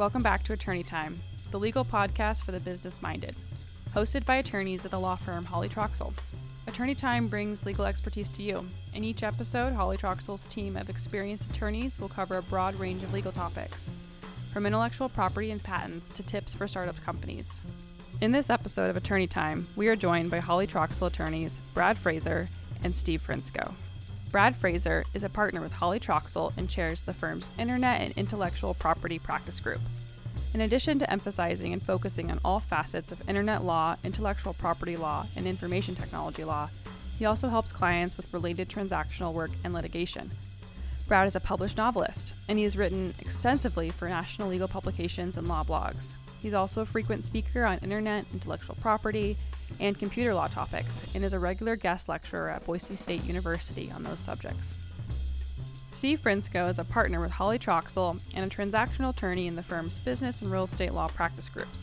Welcome back to Attorney Time, the legal podcast for the business minded. Hosted by attorneys at the law firm Hawley Troxell. Attorney Time brings legal expertise to you. In each episode, Hawley Troxell's team of experienced attorneys will cover a broad range of legal topics, from intellectual property and patents to tips for startup companies. In this episode of Attorney Time, we are joined by Hawley Troxell attorneys Brad Frazer and Steve Frinsko. Brad Frazer is a partner with Hawley Troxell and chairs the firm's Internet and Intellectual Property Practice Group. In addition to emphasizing and focusing on all facets of Internet law, intellectual property law, and information technology law, he also helps clients with related transactional work and litigation. Brad is a published novelist, and he has written extensively for national legal publications and law blogs. He's also a frequent speaker on internet, intellectual property, and computer law topics, and is a regular guest lecturer at Boise State University on those subjects. Steve Frinsko is a partner with Hawley Troxell and a transactional attorney in the firm's business and real estate law practice groups.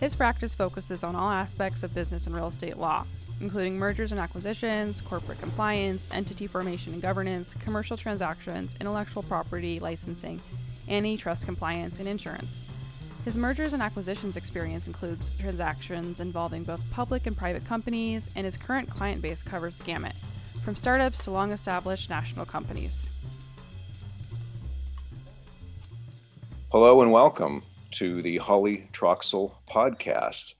His practice focuses on all aspects of business and real estate law, including mergers and acquisitions, corporate compliance, entity formation and governance, commercial transactions, intellectual property, licensing, antitrust compliance, and insurance. His mergers and acquisitions experience includes transactions involving both public and private companies, and his current client base covers the gamut, from startups to long established national companies. Hello and welcome to the Hawley Troxell podcast,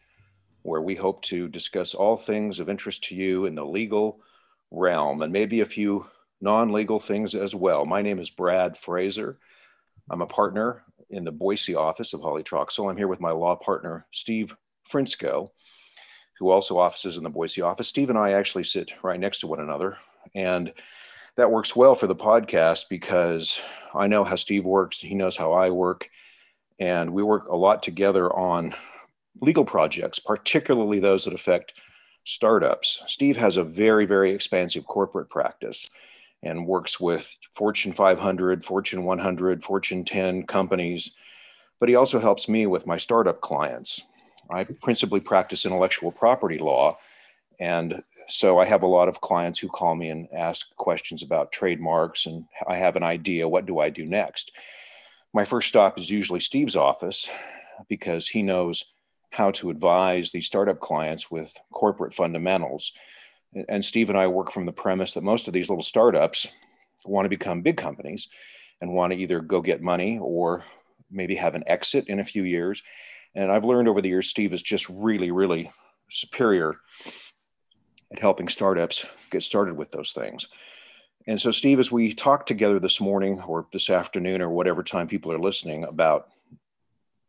where we hope to discuss all things of interest to you in the legal realm and maybe a few non legal things as well. My name is Brad Frazer. I'm a partner in the Boise office of Hawley Troxell. I'm here with my law partner, Steve Frinsko, who also offices in the Boise office. Steve and I actually sit right next to one another. And that works well for the podcast because I know how Steve works, he knows how I work. And we work a lot together on legal projects, particularly those that affect startups. Steve has a very, very expansive corporate practice and works with Fortune 500, Fortune 100, Fortune 10 companies. But he also helps me with my startup clients. I principally practice intellectual property law. And so I have a lot of clients who call me and ask questions about trademarks, and I have an idea what do I do next? My first stop is usually Steve's office because he knows how to advise these startup clients with corporate fundamentals and Steve and I work from the premise that most of these little startups want to become big companies and want to either go get money or maybe have an exit in a few years. And I've learned over the years, Steve is just really, really superior at helping startups get started with those things. And so, Steve, as we talk together this morning or this afternoon or whatever time people are listening about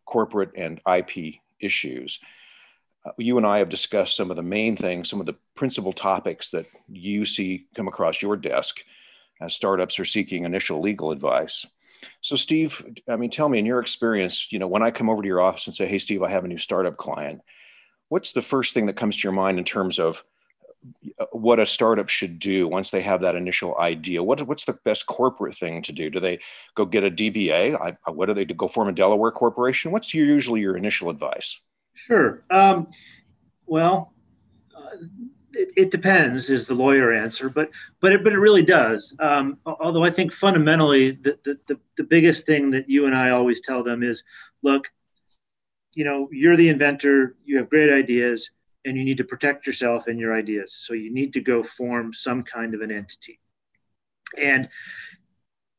corporate and IP issues, you and I have discussed some of the main things, some of the principal topics that you see come across your desk as startups are seeking initial legal advice. So, Steve, I mean, tell me in your experience, you know, when I come over to your office and say, "Hey, Steve, I have a new startup client," what's the first thing that comes to your mind in terms of uh, what a startup should do once they have that initial idea? What, what's the best corporate thing to do? Do they go get a DBA? I, what do they? Go form a Delaware corporation? What's your, usually your initial advice? Sure. Um, well, uh, it, it, depends is the lawyer answer, but but it, but it really does. Um, although I think fundamentally the, the, the the biggest thing that you and I always tell them is, look, you know, you're the inventor, you have great ideas, and you need to protect yourself and your ideas. So you need to go form some kind of an entity. And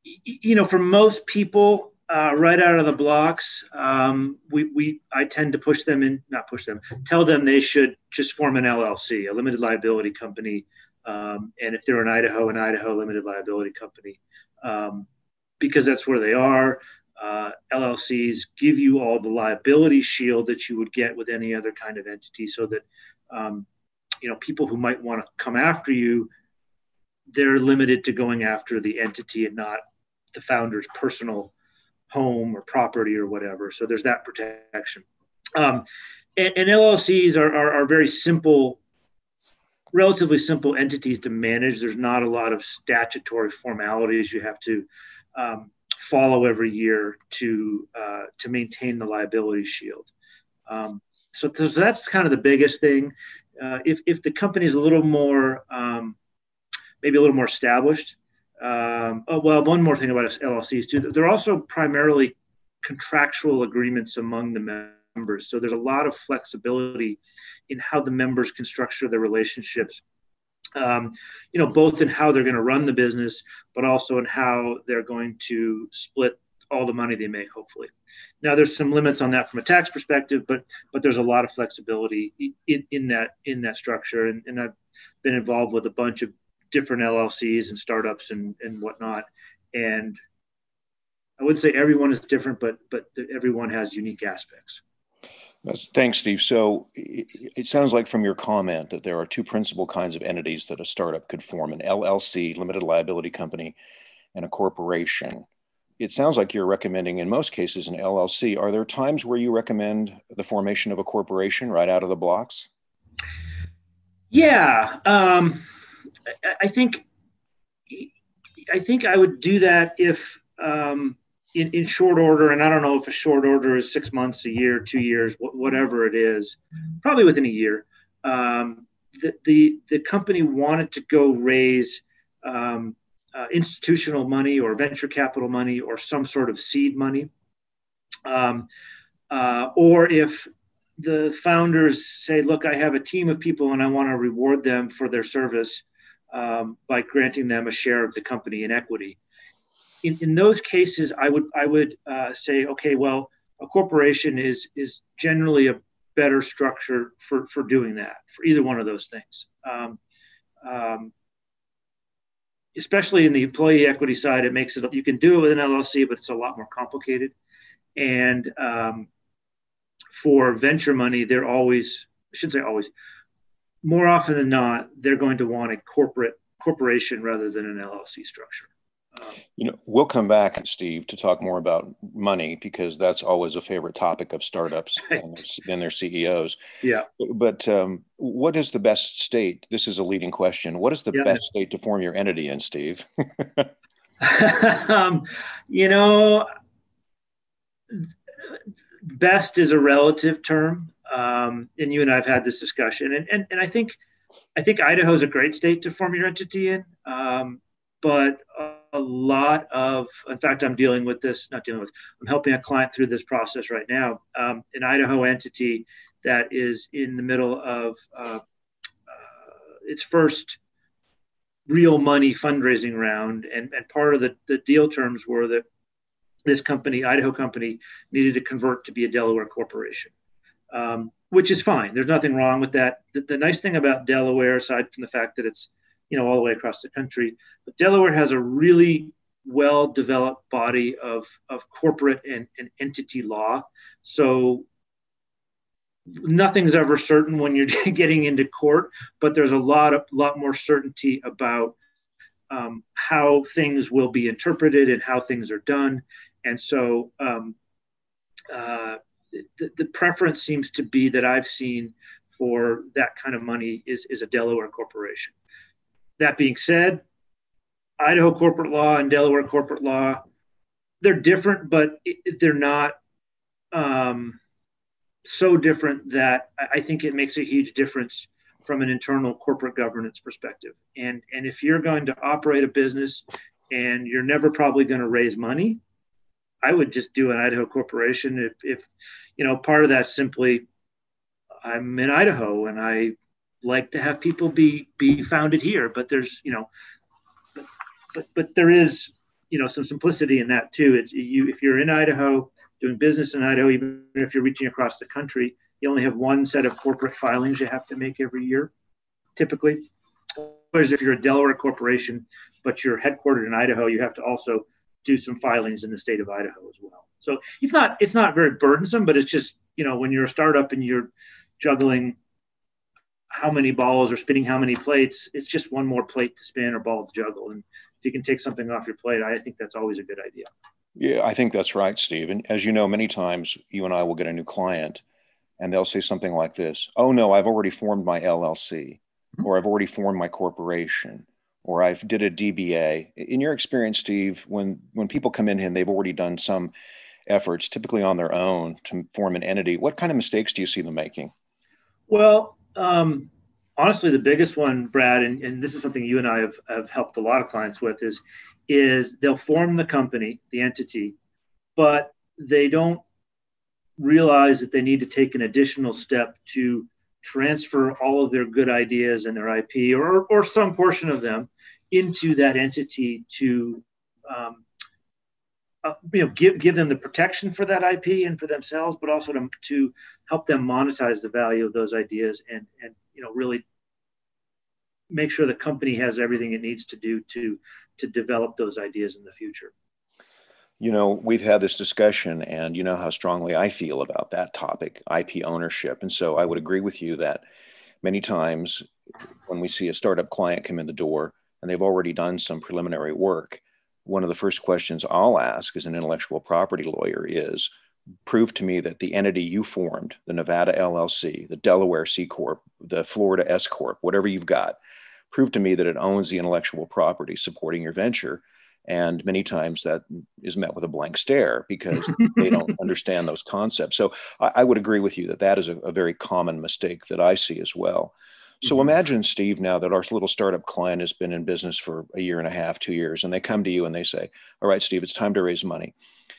you know, for most people, uh, right out of the blocks, um, we, we I tend to push them in, not push them, tell them they should just form an LLC, a limited liability company, um, and if they're in Idaho, an Idaho limited liability company, um, because that's where they are. Uh, LLCs give you all the liability shield that you would get with any other kind of entity, so that um, you know people who might want to come after you, they're limited to going after the entity and not the founder's personal home or property or whatever. So there's that protection. Um, and, and, LLCs are, are, are, very simple, relatively simple entities to manage. There's not a lot of statutory formalities you have to um, follow every year to uh, to maintain the liability shield. Um, so, so, that's kind of the biggest thing. Uh, if if the company is a little more um, maybe a little more established, um, oh, well, one more thing about LLCs too. They're also primarily contractual agreements among the members. So there's a lot of flexibility in how the members can structure their relationships. Um, you know, both in how they're going to run the business, but also in how they're going to split all the money they make. Hopefully, now there's some limits on that from a tax perspective, but but there's a lot of flexibility in, in that in that structure. And, and I've been involved with a bunch of different LLCs and startups and and whatnot, and I would say everyone is different, but but everyone has unique aspects. Thanks, Steve. So it sounds like from your comment that there are two principal kinds of entities that a startup could form: an LLC, limited liability company, and a corporation. It sounds like you're recommending, in most cases, an LLC. Are there times where you recommend the formation of a corporation right out of the blocks? Yeah, um, I, think I think I would do that if um, in, in short order, and I don't know if a short order is six months, a year, two years, whatever it is, probably within a year. Um, the, the, the company wanted to go raise um, uh, institutional money or venture capital money or some sort of seed money. Um, uh, or if the founders say, look, I have a team of people and I want to reward them for their service um, by granting them a share of the company in equity in, in those cases, I would I would uh, say, okay, well, a corporation is is generally a better structure for for doing that for either one of those things. Um, um, especially in the employee equity side, it makes it you can do it with an LLC, but it's a lot more complicated. And um, for venture money, they're always I shouldn't say always more often than not they're going to want a corporate corporation rather than an LLC structure. You know, we'll come back, Steve, to talk more about money because that's always a favorite topic of startups right. and, their, and, their, CEOs. Yeah. But um, what is the best state? This is a leading question. What is the yeah. best state to form your entity in, Steve? um, you know, best is a relative term. Um, and you and I have had this discussion, and, and, and I think I think Idaho is a great state to form your entity in. Um, but a lot of, in fact, I'm dealing with this, not dealing with, I'm helping a client through this process right now. Um, an Idaho entity that is in the middle of uh, uh, its first real money fundraising round. And, and part of the, the deal terms were that this company, Idaho company, needed to convert to be a Delaware corporation. Um, which is fine. There's nothing wrong with that. The, the nice thing about Delaware, aside from the fact that it's you know all the way across the country. But Delaware has a really well developed body of, of corporate and, and entity law. So nothing's ever certain when you're getting into court, but there's a lot of lot more certainty about um, how things will be interpreted and how things are done. And so um, uh, the, preference seems to be that I've seen for that kind of money is, is a Delaware corporation. That being said, Idaho corporate law and Delaware corporate law, they're different, but they're not um, so different that I think it makes a huge difference from an internal corporate governance perspective. And and if you're going to operate a business and you're never probably going to raise money, I would just do an Idaho corporation. If, if you know, part of that simply, I'm in Idaho and I like to have people be be founded here, but there's you know, but but, but there is you know some simplicity in that too. It's you if you're in Idaho doing business in Idaho, even if you're reaching across the country, you only have one set of corporate filings you have to make every year, typically. Whereas if you're a Delaware corporation, but you're headquartered in Idaho, you have to also do some filings in the state of Idaho as well. So it's not it's not very burdensome, but it's just you know when you're a startup and you're juggling how many balls or spinning how many plates. It's just one more plate to spin or ball to juggle. And if you can take something off your plate, I think that's always a good idea. Yeah, I think that's right, Steve. And as you know, many times you and I will get a new client and they'll say something like this Oh, no, I've already formed my LLC, mm-hmm. or I've already formed my corporation, or I've did a DBA. In your experience, Steve, when, when people come in and they've already done some efforts, typically on their own, to form an entity, what kind of mistakes do you see them making? Well, um, honestly, the biggest one, Brad, and, and this is something you and I have, have helped a lot of clients with, is is they'll form the company, the entity, but they don't realize that they need to take an additional step to transfer all of their good ideas and their IP or, or some portion of them into that entity to um, uh, you know give give them the protection for that IP and for themselves, but also to, to help them monetize the value of those ideas and and you know really make sure the company has everything it needs to do to to develop those ideas in the future. You know, we've had this discussion, and you know how strongly I feel about that topic, IP ownership. And so I would agree with you that many times when we see a startup client come in the door and they've already done some preliminary work, one of the first questions I'll ask as an intellectual property lawyer is prove to me that the entity you formed, the Nevada LLC, the Delaware C Corp, the Florida S Corp, whatever you've got, prove to me that it owns the intellectual property supporting your venture and many times that is met with a blank stare because they don't understand those concepts. So I, I, would agree with you that that is a, a, very common mistake that i see as well. So mm-hmm. imagine steve now that our little startup client has been in business for a year and a half two years and they come to you and they say all right steve it's time to raise money.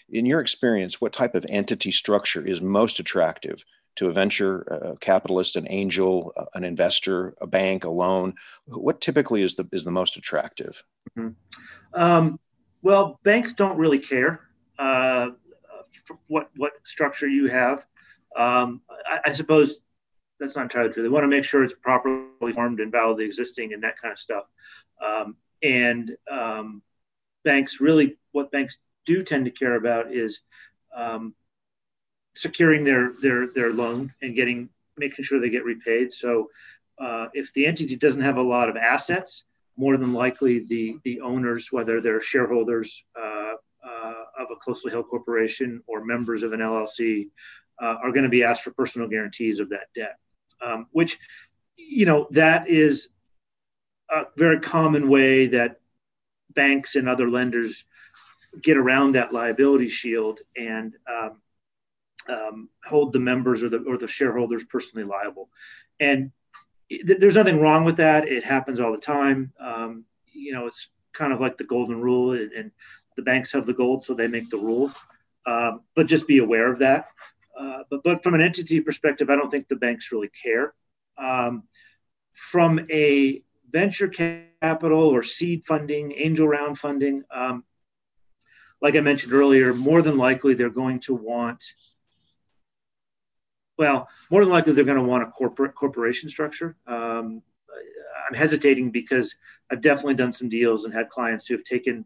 In your experience what type of entity structure is most attractive to a venture a capitalist, an angel, an investor, a bank, a loan? What typically is the is the most attractive? Mm-hmm. Um, well, banks don't really care uh, what what structure you have. Um, I, I, suppose that's not entirely true. They want to make sure it's properly formed and validly existing and that kind of stuff. Um, and um, banks really, what banks do tend to care about is um, securing their their their loan and getting making sure they get repaid. So uh, if the entity doesn't have a lot of assets, more than likely the the owners, whether they're shareholders uh, uh, of a closely held corporation or members of an LLC, uh, are going to be asked for personal guarantees of that debt, um, which you know that is a very common way that banks and other lenders get around that liability shield and um, um, hold the members or the or the shareholders personally liable. And th- there's nothing wrong with that. It happens all the time. Um, you know, it's kind of like the golden rule, and, and, the banks have the gold, so they make the rules. Um, but just be aware of that. Uh, but but from an entity perspective, I don't think the banks really care. Um, from a venture capital or seed funding, angel round funding, um, like I mentioned earlier, more than likely they're going to want well, more than likely they're going to want a corporate corporation structure. Um, I'm hesitating because I've definitely done some deals and had clients who have taken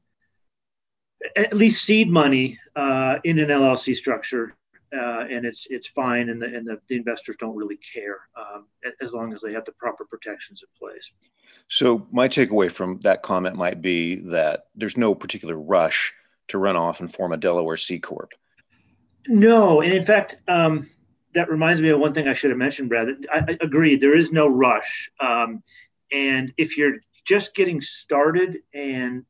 at least seed money uh, in an LLC structure, uh, and it's it's fine, and the and the, the investors don't really care um, as long as they have the proper protections in place. So my takeaway from that comment might be that there's no particular rush to run off and form a Delaware C corp. No, and in fact. Um, that reminds me of one thing I should have mentioned, Brad. I, I agree. There is no rush, um, and if you're just getting started and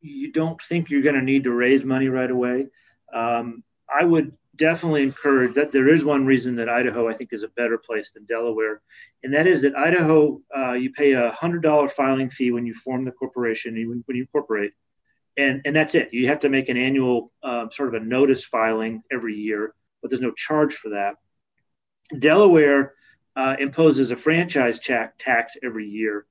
you don't think you're going to need to raise money right away, um, I would definitely encourage that. There is one reason that Idaho, I think, is a better place than Delaware, and that is that Idaho, uh, you pay a hundred dollar filing fee when you form the corporation, when you incorporate, and and that's it. You have to make an annual um, sort of a notice filing every year, but there's no charge for that. Delaware uh, imposes a franchise tax every year,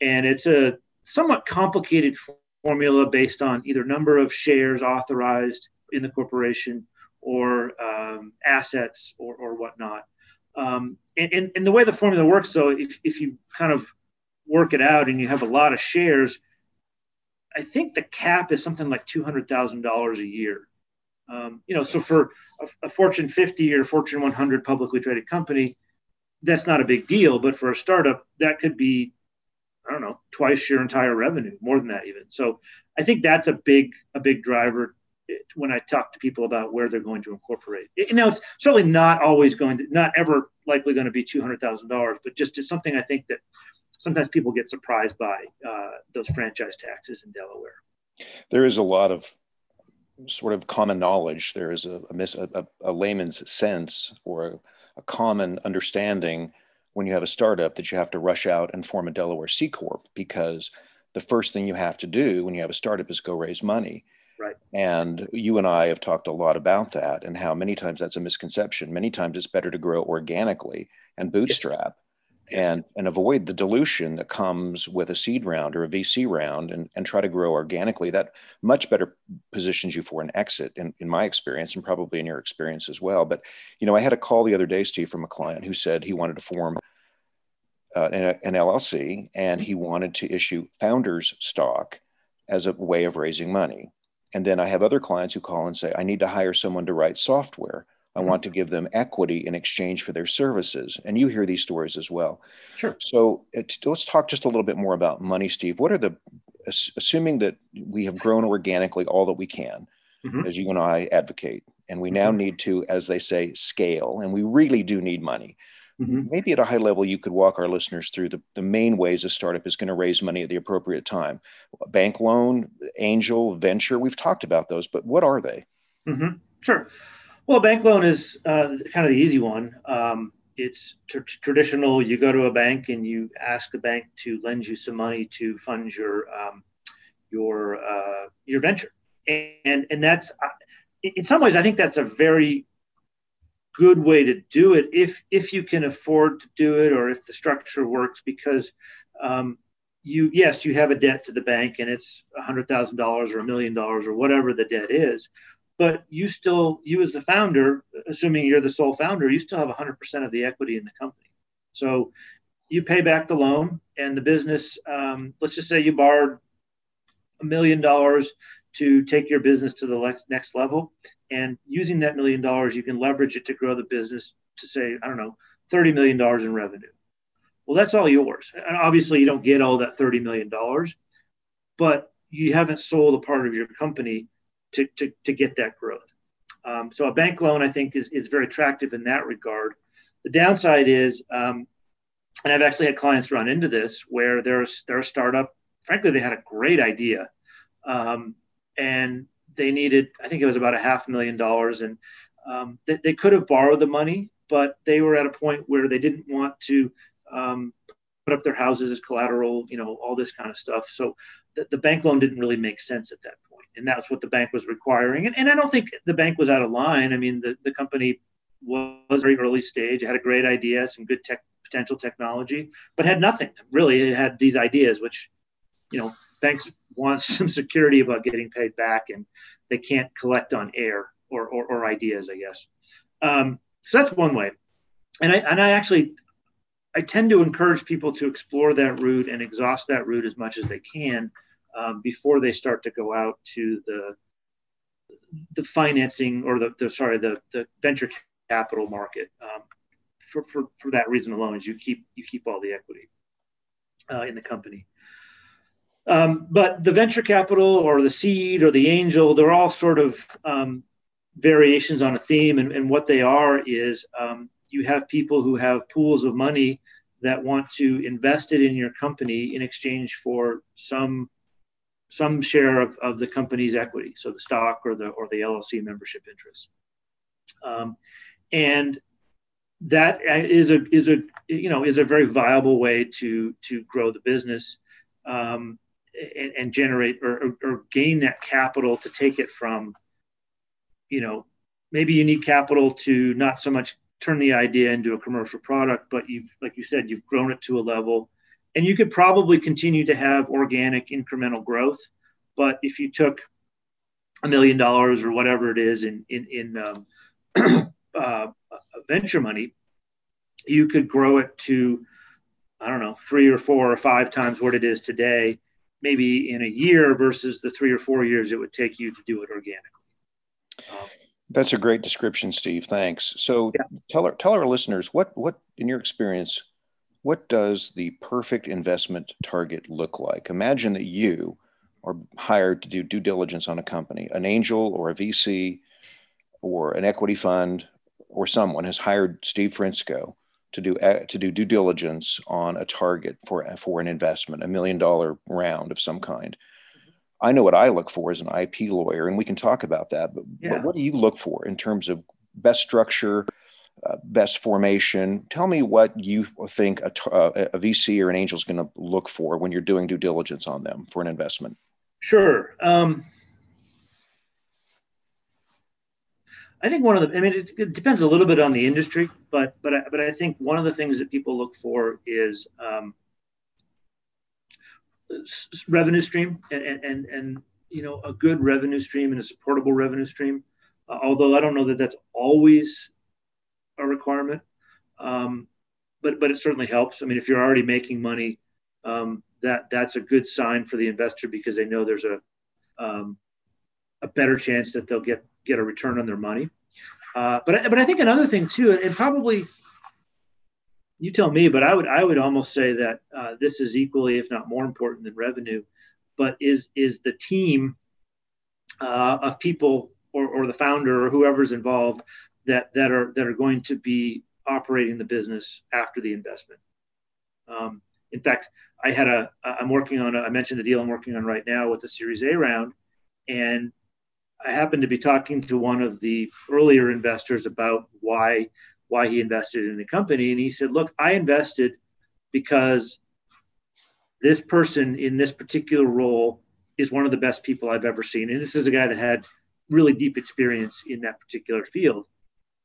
and it's a somewhat complicated formula based on either number of shares authorized in the corporation or um, assets or, or whatnot. Um, and, and, and, the way the formula works, though, if, if you kind of work it out and you have a lot of shares, I think the cap is something like $200,000 a year. Um, you know, so for a, a, Fortune 50 or Fortune 100 publicly traded company, that's not a big deal. But for a startup, that could be, I don't know, twice your entire revenue, more than that even. So I think that's a big a big driver when I talk to people about where they're going to incorporate. You know, it's certainly not always going to, not ever likely going to be two hundred thousand dollars, but just it's something I think that sometimes people get surprised by uh, those franchise taxes in Delaware. There is a lot of sort of common knowledge. There is a, a, a, a layman's sense or a, a, common understanding when you have a startup that you have to rush out and form a Delaware C Corp because the first thing you have to do when you have a startup is go raise money. Right. And you and I have talked a lot about that and how many times that's a misconception. Many times it's better to grow organically and bootstrap and and avoid the dilution that comes with a seed round or a VC round and, and try to grow organically. That much better positions you for an exit in, in my experience and probably in your experience as well. But you know, I had a call the other day, Steve, from a client who said he wanted to form uh, an, an LLC and he wanted to issue founders stock as a way of raising money. And then I have other clients who call and say, I need to hire someone to write software. I want to give them equity in exchange for their services. And you hear these stories as well. Sure. So let's talk just a little bit more about money, Steve. What are the, assuming that we have grown organically all that we can, mm-hmm. as you and I advocate, and we now mm-hmm. need to, as they say, scale, and we really do need money. Mm-hmm. Maybe at a high level, you could walk our listeners through the, the main ways a startup is going to raise money at the appropriate time. Bank loan, angel, venture, we've talked about those, but what are they? Mm-hmm. Sure. Well, bank loan is uh, kind of the easy one. Um, it's tr- traditional. You go to a bank and you ask the bank to lend you some money to fund your um, your uh, your venture, and and that's in some ways I think that's a very good way to do it if if you can afford to do it or if the structure works because um, you yes you have a debt to the bank and it's a hundred thousand dollars or a million dollars or whatever the debt is but you still you as the founder assuming you're the sole founder you still have 100% of the equity in the company. So you pay back the loan and the business um, let's just say you borrowed a million dollars to take your business to the next, level. And using that million dollars you can leverage it to grow the business to say i don't know 30 million dollars in revenue. Well that's all yours. And obviously you don't get all that 30 million dollars but you haven't sold a part of your company to, to, to get that growth. Um, so a bank loan, I think, is, is very attractive in that regard. The downside is, um, and I've actually had clients run into this where there's they're a startup. Frankly, they had a great idea, um, and they needed, I think it was about a half million dollars, and um, they, they, could have borrowed the money, but they were at a point where they didn't want to um, put up their houses as collateral, you know, all this kind of stuff. So the, the bank loan didn't really make sense at that point and that's what the bank was requiring. And, and I don't think the bank was out of line. I mean, the, the company was very early stage, had a great idea, some good tech potential technology, but had nothing really. It had these ideas, which, you know, banks want some security about getting paid back, and they can't collect on air or or, or ideas, I guess. Um, so that's one way, and I and I actually I tend to encourage people to explore that route and exhaust that route as much as they can um, before they start to go out to the the financing or the, the sorry the, the venture capital market um, for, for, for that reason alone is you keep you keep all the equity uh, in the company. Um, but the venture capital or the seed or the angel they're all sort of um, variations on a theme and, and what they are is um, you have people who have pools of money that want to invest it in your company in exchange for some some share of, of the company's equity, so the stock or the or the LLC membership interest. Um, and that is a is a you know is a very viable way to to grow the business um, and, and, generate or, or, or, gain that capital to take it from you know maybe you need capital to not so much turn the idea into a commercial product but you've like you said you've grown it to a level and you could probably continue to have organic incremental growth. But if you took a million dollars or whatever it is in in, in um, uh, venture money, you could grow it to I don't know three or four or five times what it is today, maybe in a year versus the three or four years it would take you to do it organically. Um, That's a great description, Steve. Thanks. So yeah. tell our tell our listeners what what in your experience what does the perfect investment target look like? Imagine that you are hired to do due diligence on a company, an angel or a VC or an equity fund or someone has hired Steve Frinsko to do eh, to do due diligence on a target for for an investment, a million dollar round of some kind. I know what I look for as an IP lawyer, and we can talk about that. But, yeah. but what do you look for in terms of best structure, uh, best formation. Tell me what you think a, uh, a VC or an angel is going to look for when you're doing due diligence on them for an investment. Sure. Um, I think one of the, I mean, it, it, depends a little bit on the industry, but but I, but I think one of the things that people look for is um, revenue stream and, and and you know a good revenue stream and a supportable revenue stream. Uh, although I don't know that that's always a requirement, um, but but it certainly helps. I mean, if you're already making money, um, that that's a good sign for the investor because they know there's a um, a better chance that they'll get get a return on their money. Uh, but but I think another thing too, and probably you tell me, but I would I would almost say that uh, this is equally, if not more important than revenue, but is is the team uh, of people or, or the founder or whoever's involved that that are that are going to be operating the business after the investment. Um, in fact, I had a I'm working on a, I mentioned the deal I'm working on right now with the Series A round, and I happened to be talking to one of the earlier investors about why why he invested in the company, and he said, "Look, I invested because this person in this particular role is one of the best people I've ever seen, and this is a guy that had really deep experience in that particular field.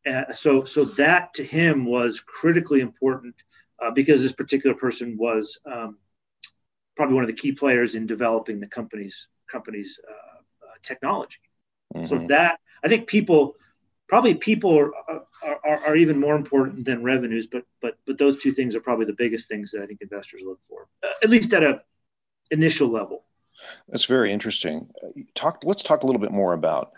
Uh, so, so that to him was critically important uh, because this particular person was um, probably one of the key players in developing the company's company's uh, uh technology. Mm-hmm. So that I think people probably people are, are, are, even more important than revenues, but but but those two things are probably the biggest things that I think investors look for, uh, at least at a initial level. That's very interesting. Talk. Let's talk a little bit more about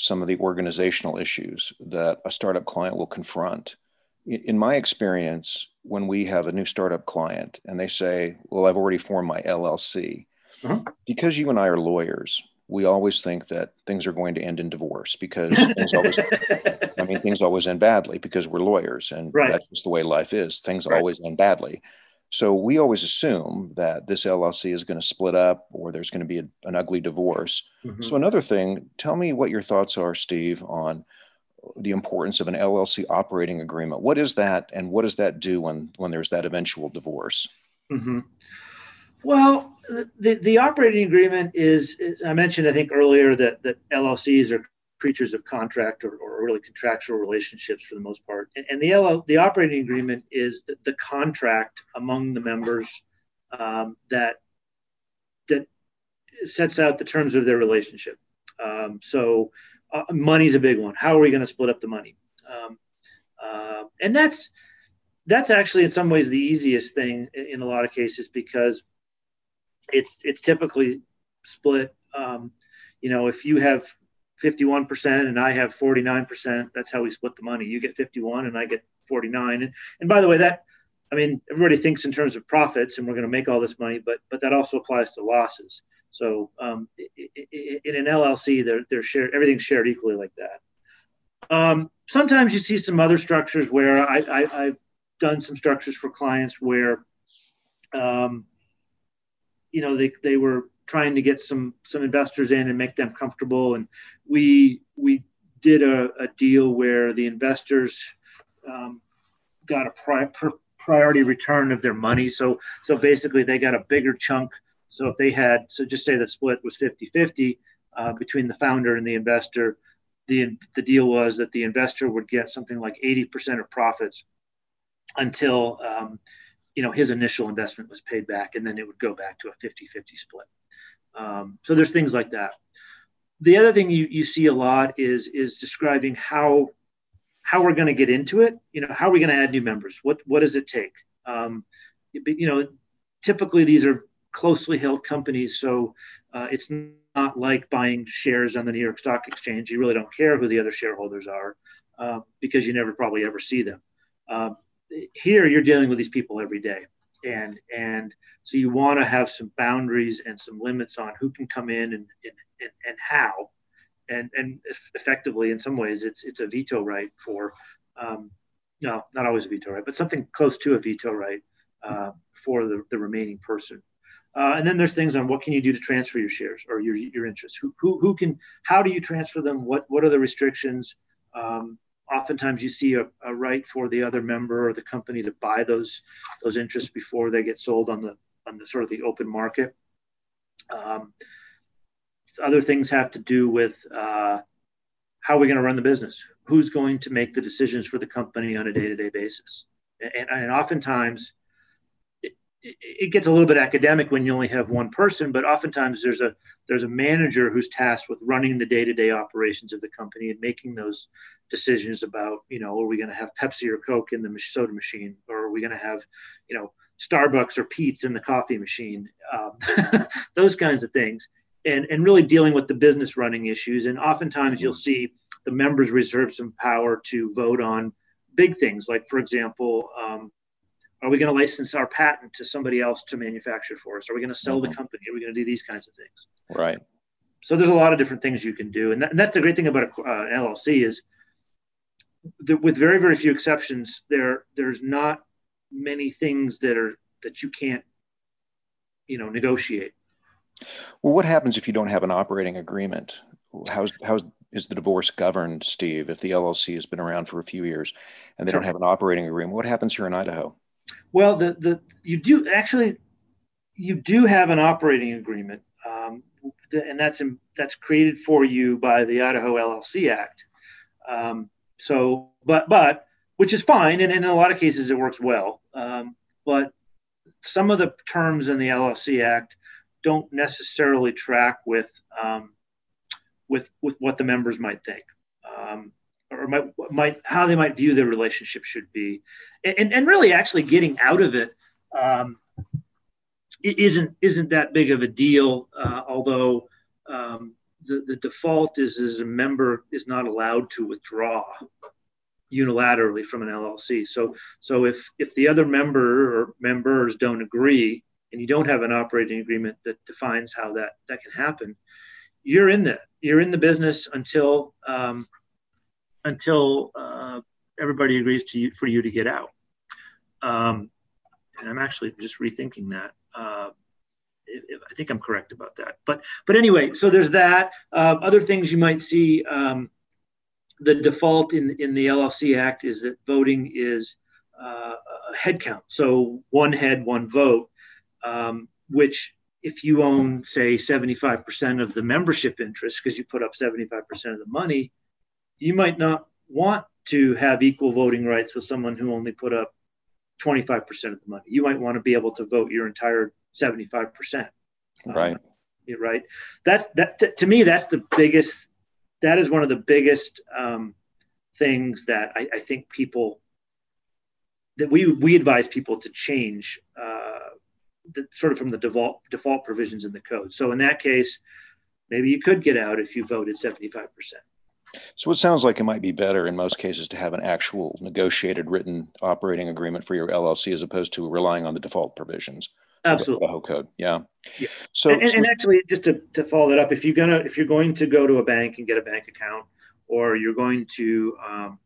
some of the organizational issues that a startup client will confront. In my experience, when we have a new startup client and they say, "Well, I've already formed my LLC," uh-huh. because you and I are lawyers, we always think that things are going to end in divorce because things always, I mean, things always end badly because we're lawyers and right. that's just the way life is. Things right. always end badly. So we always assume that this LLC is going to split up or there's going to be a, an ugly divorce. Mm-hmm. So another thing, tell me what your thoughts are, Steve, on the importance of an LLC operating agreement. What is that, and what does that do when when there's that eventual divorce? Mm-hmm. Well, the, the operating agreement is, is, I mentioned, I think earlier that, that LLCs are creatures of contract or, or really contractual relationships for the most part. And, and the the operating agreement is the, the contract among the members um, that that sets out the terms of their relationship. Um, so uh, money's a big one. How are we going to split up the money? Um, uh, and that's that's actually in some ways the easiest thing in, in a lot of cases because it's it's typically split. Um, you know, if you have 51% and I have 49%, that's how we split the money. You get 51 and I get 49. And, and by the way, that I mean, everybody thinks in terms of profits and we're going to make all this money, but but that also applies to losses. So um, in an LLC, they're, they're shared, everything's shared equally like that. Um, sometimes you see some other structures where I, have done some structures for clients where um, you know they, they were trying to get some some investors in and make them comfortable. And we we did a, a deal where the investors um, got a pri- priority return of their money. So so basically they got a bigger chunk. So if they had so just say the split was 50 50 uh, between the founder and the investor the the deal was that the investor would get something like 80% of profits until um, you know his initial investment was paid back and then it would go back to a 50-50 split. Um, so there's things like that. The other thing you, you see a lot is is describing how how we're going to get into it. You know how are we going to add new members? What what does it take? Um, you know typically these are closely held companies so uh, it's not like buying shares on the new york stock exchange. You really don't care who the other shareholders are uh, because you never probably ever see them. Uh, here you're dealing with these people every day. And and so you want to have some boundaries and some limits on who can come in and and, and, how. And and effectively in some ways it's it's a veto right for um, no not always a veto right but something close to a veto right uh, for the, the remaining person. Uh, and then there's things on what can you do to transfer your shares or your, your interests? Who, who, who can how do you transfer them? What what are the restrictions? Um, oftentimes you see a, a, right for the other member or the company to buy those those interests before they get sold on the on the sort of the open market. Um, other things have to do with uh, how are we going to run the business? Who's going to make the decisions for the company on a day to day basis? And, and oftentimes, it, gets a little bit academic when you only have one person, but oftentimes there's a there's a manager who's tasked with running the day to day operations of the company and making those decisions about you know are we going to have Pepsi or Coke in the soda machine, or are we going to have you know Starbucks or Pete's in the coffee machine, um, those kinds of things and, and really dealing with the business running issues. And oftentimes you'll see the members reserve some power to vote on big things, like, for example, um, are we going to license our patent to somebody else to manufacture for us? Are we going to sell mm-hmm. the company? Are we going to do these kinds of things? Right. So there's a lot of different things you can do, and, that, and that's the great thing about uh, an LLC is, with very very few exceptions, there there's not many things that are that you can't, you know, negotiate. Well, what happens if you don't have an operating agreement? How's how is the divorce governed, Steve? If the LLC has been around for a few years and they sure. don't have an operating agreement, what happens here in Idaho? Well, the the you do actually you do have an operating agreement, um, and that's in, that's created for you by the Idaho LLC Act. Um, so, but but which is fine, and, in a lot of cases it works well. Um, but some of the terms in the LLC Act don't necessarily track with um, with with what the members might think um, or might, might how they might view the relationship should be and, and really actually getting out of it um, isn't isn't that big of a deal uh, although um, the, the default is is a member is not allowed to withdraw unilaterally from an LLC. So so if if the other member or members don't agree, and you don't have an operating agreement that defines how that that can happen, you're in the you're in the business until um, until uh, everybody agrees to you for you to get out. Um, and I'm actually just rethinking that. Uh, I think I'm correct about that. But but anyway, so there's that. Uh, other things you might see. Um, the default in in the LLC Act is that voting is uh, a head count. So one head, one vote um, which if you own say 75% of the membership interest because you put up 75% of the money you might not want to have equal voting rights with someone who only put up 25% of the money you might want to be able to vote your entire 75% right um, right that's that t- to me that's the biggest that is one of the biggest um, things that I, I, think people that we we advise people to change uh, the, sort of from the default default provisions in the code. So in that case, maybe you could get out if you voted 75%. So it sounds like it might be better in most cases to have an actual negotiated written operating agreement for your LLC as opposed to relying on the default provisions. Absolutely. The whole code. Yeah. yeah. So, and, and, and, actually just to, to follow that up, if you're gonna if you're going to go to a bank and get a bank account or you're going to um,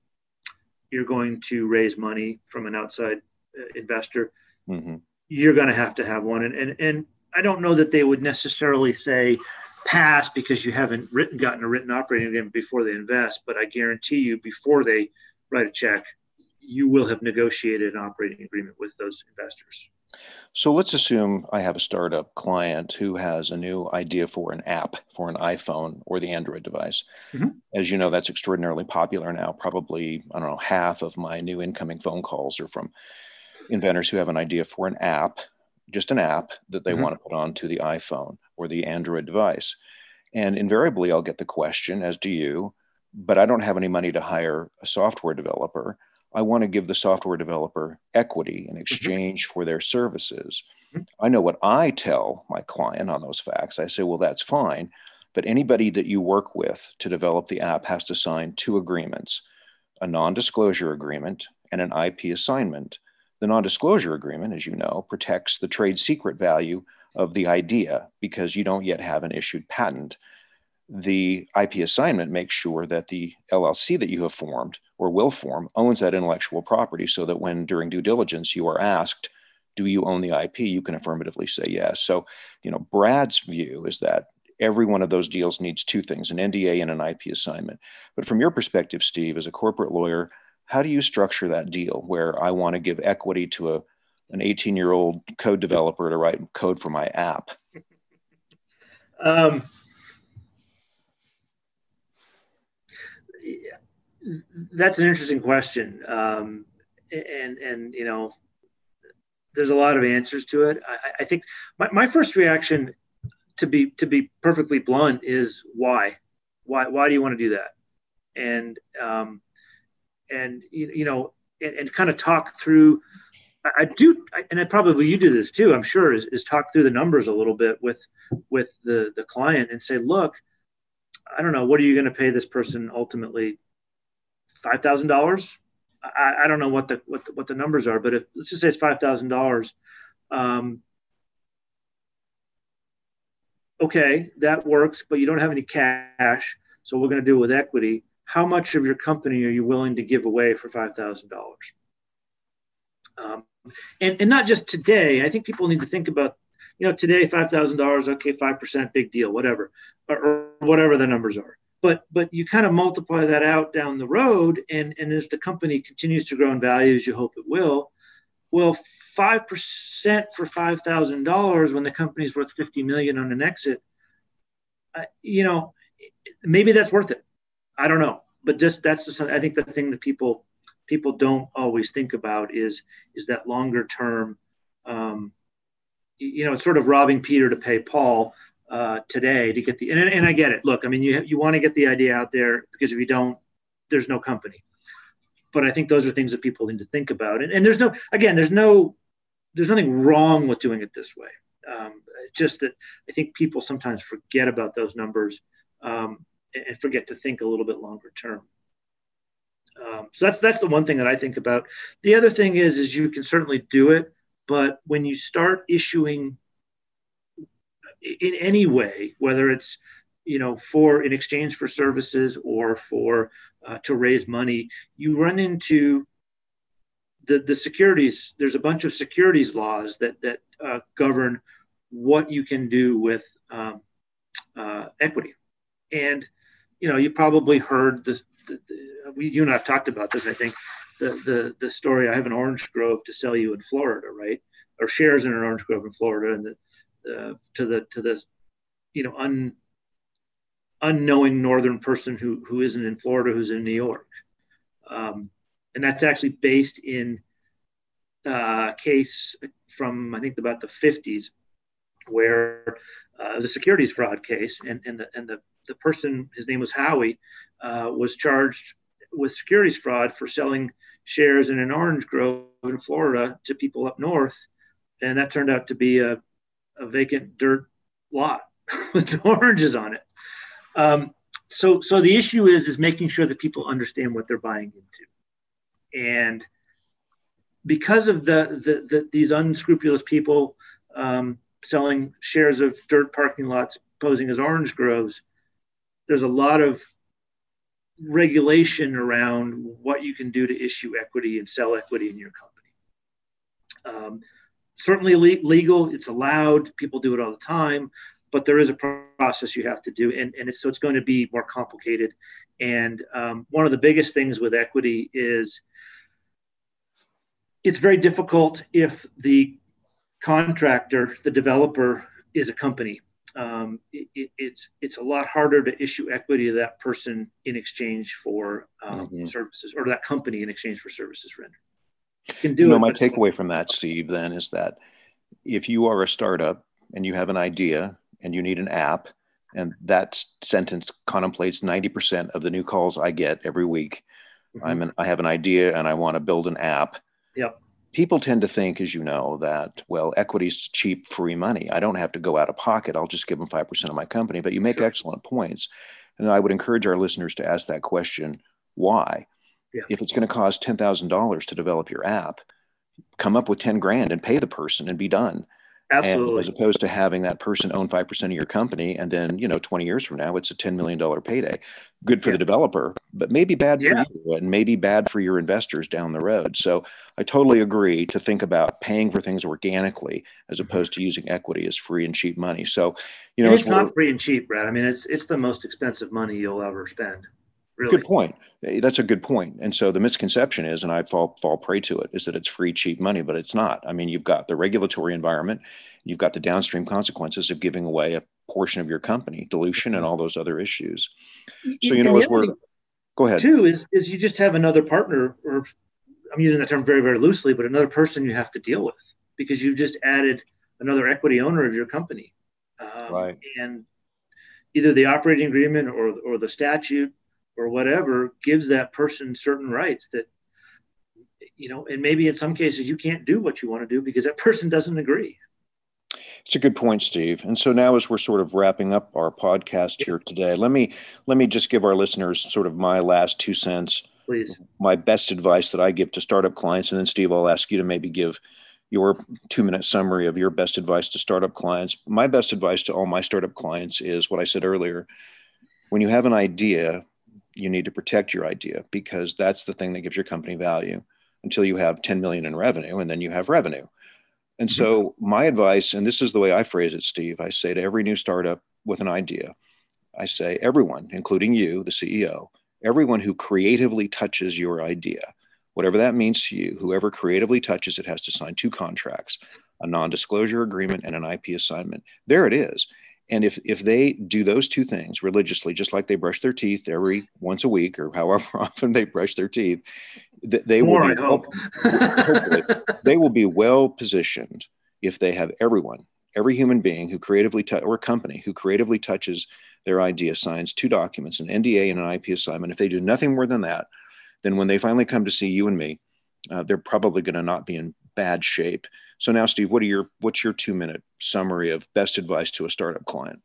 you're going to raise money from an outside uh, investor, mm-hmm you're going to have to have one. And, and, and I don't know that they would necessarily say pass because you haven't written, gotten a written operating agreement before they invest, but I guarantee you before they write a check, you will have negotiated an operating agreement with those investors. So let's assume I have a startup client who has a new idea for an app for an iPhone or the Android device. Mm-hmm. As you know, that's extraordinarily popular now. Probably, I don't know, half of my new incoming phone calls are from inventors who have an idea for an app, just an app that they mm-hmm. want to put onto the iPhone or the Android device. And invariably, I'll get the question, as do you, but I don't have any money to hire a software developer. I want to give the software developer equity in mm-hmm. exchange mm-hmm. for their services. Mm-hmm. I know what I tell my client on those facts. I say, well, that's fine. But anybody that you work with to develop the app has to sign two agreements a non disclosure agreement and an IP assignment. The non disclosure agreement, as you know, protects the trade secret value of the idea because you don't yet have an issued patent. The IP assignment makes sure that the LLC that you have formed or will form owns that intellectual property so that when during due diligence you are asked, do you own the IP? You can affirmatively say yes. So, you know, Brad's view is that every one of those deals needs two things an NDA and an IP assignment. But from your perspective, Steve, as a corporate lawyer, how do you structure that deal where I want to give equity to a an 18 year old code developer to write code for my app? Um, that's an interesting question, um, and and you know, there's a lot of answers to it. I, I think my, my first reaction, to be to be perfectly blunt, is why, why why do you want to do that, and um, and you, know, and, and kind of talk through. I do, and I probably you do this too. I'm sure is, is talk through the numbers a little bit with with the the client and say, look, I don't know, what are you going to pay this person ultimately five thousand dollars. I don't know what the what the, what the numbers are, but if let's just say it's five thousand um, dollars. Okay, that works, but you don't have any cash, so we're going to do it with equity. How much of your company are you willing to give away for five thousand um, dollars? And and not just today. I think people need to think about, you know, today five thousand dollars. Okay, five percent, big deal, whatever, or, or whatever the numbers are but but you kind of multiply that out down the road and and as the company continues to grow in value as you hope it will well 5% for $5000 when the company's worth 50 million on an exit uh, you know maybe that's worth it i don't know but just that's just i think the thing that people people don't always think about is is that longer term um, you know it's sort of robbing peter to pay paul uh, today to get the and, and I get it. Look, I mean, you you want to get the idea out there because if you don't, there's no company. But I think those are things that people need to think about. And, and there's no again, there's no there's nothing wrong with doing it this way. Um, just that I think people sometimes forget about those numbers um, and forget to think a little bit longer term. Um, so that's that's the one thing that I think about. The other thing is is you can certainly do it, but when you start issuing in any way, whether it's you know for in exchange for services or for uh, to raise money, you run into the the securities. There's a bunch of securities laws that that uh, govern what you can do with um, uh, equity, and you know you probably heard this. The, the, we, you and I've talked about this. I think the, the the story. I have an orange grove to sell you in Florida, right? Or shares in an orange grove in Florida, and the, uh, to the to the you know un, unknowing northern person who who isn't in Florida who's in New York, um, and that's actually based in a uh, case from I think about the 50s where uh, the securities fraud case and and the and the the person his name was Howey uh, was charged with securities fraud for selling shares in an orange grove in Florida to people up north, and that turned out to be a a vacant dirt lot with oranges on it. Um, so, so the issue is is making sure that people understand what they're buying into, and because of the, the, the these unscrupulous people um, selling shares of dirt parking lots posing as orange groves, there's a lot of regulation around what you can do to issue equity and sell equity in your company. Um, certainly legal. It's allowed. People do it all the time, but there is a process you have to do, and, and it's, so it's going to be more complicated. And um, one of the biggest things with equity is it's very difficult if the contractor, the developer, is a company. Um, it, it, it's it's a lot harder to issue equity to that person in exchange for um, mm-hmm. services, or that company in exchange for services rendered can do you know, it. My takeaway from that, Steve, then is that if you are a startup and you have an idea and you need an app, and that sentence contemplates 90% of the new calls I get every week. Mm-hmm. I'm an, I have an idea and I want to build an app. Yep. People tend to think, as you know, that, well, equity is cheap, free money. I don't have to go out of pocket. I'll just give them 5% of my company. But you make sure. excellent points. And I would encourage our listeners to ask that question why? Yeah. If it's going to cost ten thousand dollars to develop your app, come up with ten grand and pay the person and be done. Absolutely. And as opposed to having that person own five percent of your company, and then you know twenty years from now it's a ten million dollar payday. Good for yeah. the developer, but maybe bad for you, and maybe bad for your investors down the road. So I totally agree to think about paying for things organically as mm-hmm. opposed to using equity as free and cheap money. So you know, it's not free and cheap, Brad. I mean, it's it's the most expensive money you'll ever spend. Really. Good point. Eh, that's a good point. And so the misconception is, and I fall fall prey to it, is that it's free, cheap money, but it's not. I mean, you've got the regulatory environment, you've got the downstream consequences of giving away a portion of your company, dilution, and all those other issues. So you know, as we're Go ahead. Two is is you just have another partner, or I'm using that term very very loosely, but another person you have to deal with because you've just added another equity owner of your company. Um, right. And either the operating agreement or or the statute or whatever gives that person certain rights that you know and maybe in some cases you can't do what you want to do because that person doesn't agree it's a good point steve. And so now as we're sort of wrapping up our podcast here today let me let me just give our listeners sort of my last two cents. Please. My best advice that i give to startup clients and then steve i'll ask you to maybe give your two minute summary of your best advice to startup clients. My best advice to all my startup clients is what i said earlier. When you have an idea you need to protect your idea because that's the thing that gives your company value. Until you have 10 million in revenue and then you have revenue. And mm-hmm. so my advice, and this is the way I phrase it, Steve, I say to every new startup with an idea, I say, everyone, including you, the CEO, everyone who creatively touches your idea, whatever that means to you, whoever creatively touches it has to sign two contracts, a non-disclosure agreement and an IP assignment. There it is. And if if they do those two things religiously, just like they brush their teeth every once a week or however often they brush their teeth, they More, will be well, they will be well positioned if they have everyone, every human being who creatively t- or company who creatively touches their idea signs two documents, an NDA and an IP assignment. If they do nothing more than that, then when they finally come to see you and me, uh, they're probably going to not be in bad shape. So now, Steve, what are your what's your two minute summary of best advice to a startup client?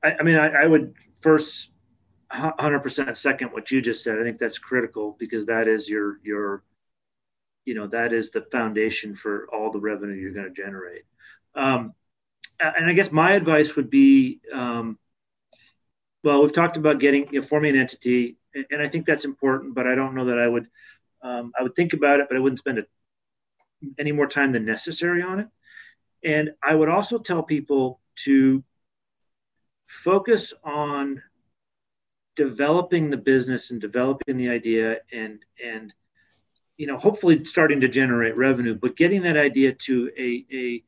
I, I mean, I, I, would first 100% second what you just said. I think that's critical because that is your your you know that is the foundation for all the revenue you're going to generate. Um, and I guess my advice would be, um, well, we've talked about getting you know, forming an entity, and I think that's important. But I don't know that I would um, I would think about it, but I wouldn't spend a any more time than necessary on it. And I would also tell people to focus on developing the business and developing the idea and and you know hopefully starting to generate revenue but getting that idea to a a,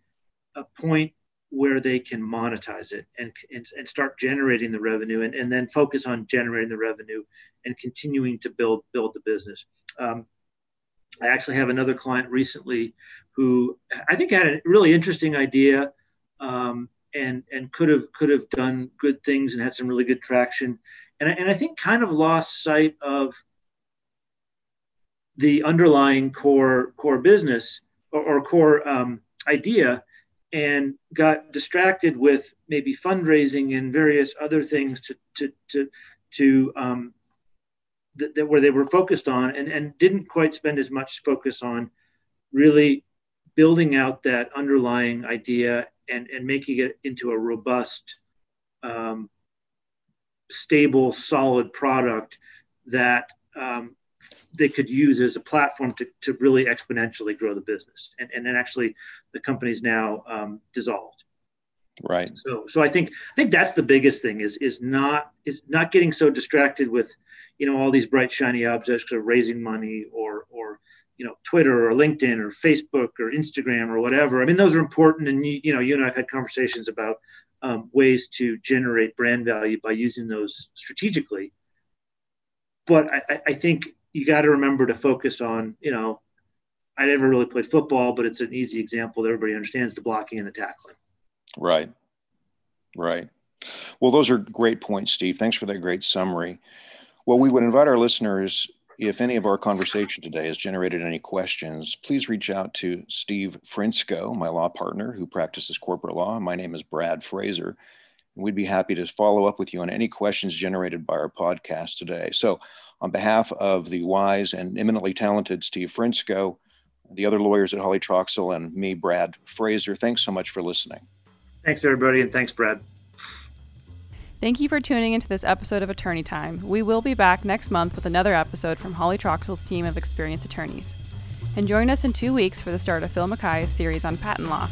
a point where they can monetize it and, and, and start generating the revenue and, and then focus on generating the revenue and continuing to build build the business um, I actually have another client recently who I think had a really interesting idea um, and and could have could have done good things and had some really good traction, and I, and I think kind of lost sight of the underlying core core business or, or core um, idea and got distracted with maybe fundraising and various other things to to to to um, that, that where they were focused on and, and didn't quite spend as much focus on really building out that underlying idea and, and making it into a robust, um, stable, solid product that um, they could use as a platform to, to really exponentially grow the business. And, and then actually the company's now um, dissolved. Right. So, so I think I think that's the biggest thing is is not is not getting so distracted with you know all these bright shiny objects of raising money or or you know twitter or linkedin or facebook or instagram or whatever. I mean those are important and you, you know you and i've had conversations about um, ways to generate brand value by using those strategically. But i, I think you got to remember to focus on you know i never really played football but it's an easy example that everybody understands the blocking and the tackling. Right. Right. Well those are great points steve. Thanks for that great summary well, we would invite our listeners, if any of our conversation today has generated any questions, please reach out to Steve Frinsko, my law partner who practices corporate law. My name is Brad Frazer. We'd be happy to follow up with you on any questions generated by our podcast today. So, on behalf of the wise and eminently talented Steve Frinsko, the other lawyers at Hawley Troxell, and me, Brad Frazer, thanks so much for listening. Thanks, everybody, and thanks, Brad. Thank you for tuning into this episode of Attorney Time. We will be back next month with another episode from Hawley Troxell's team of experienced attorneys. And join us in two weeks for the start of Phil Mackay's series on patent law.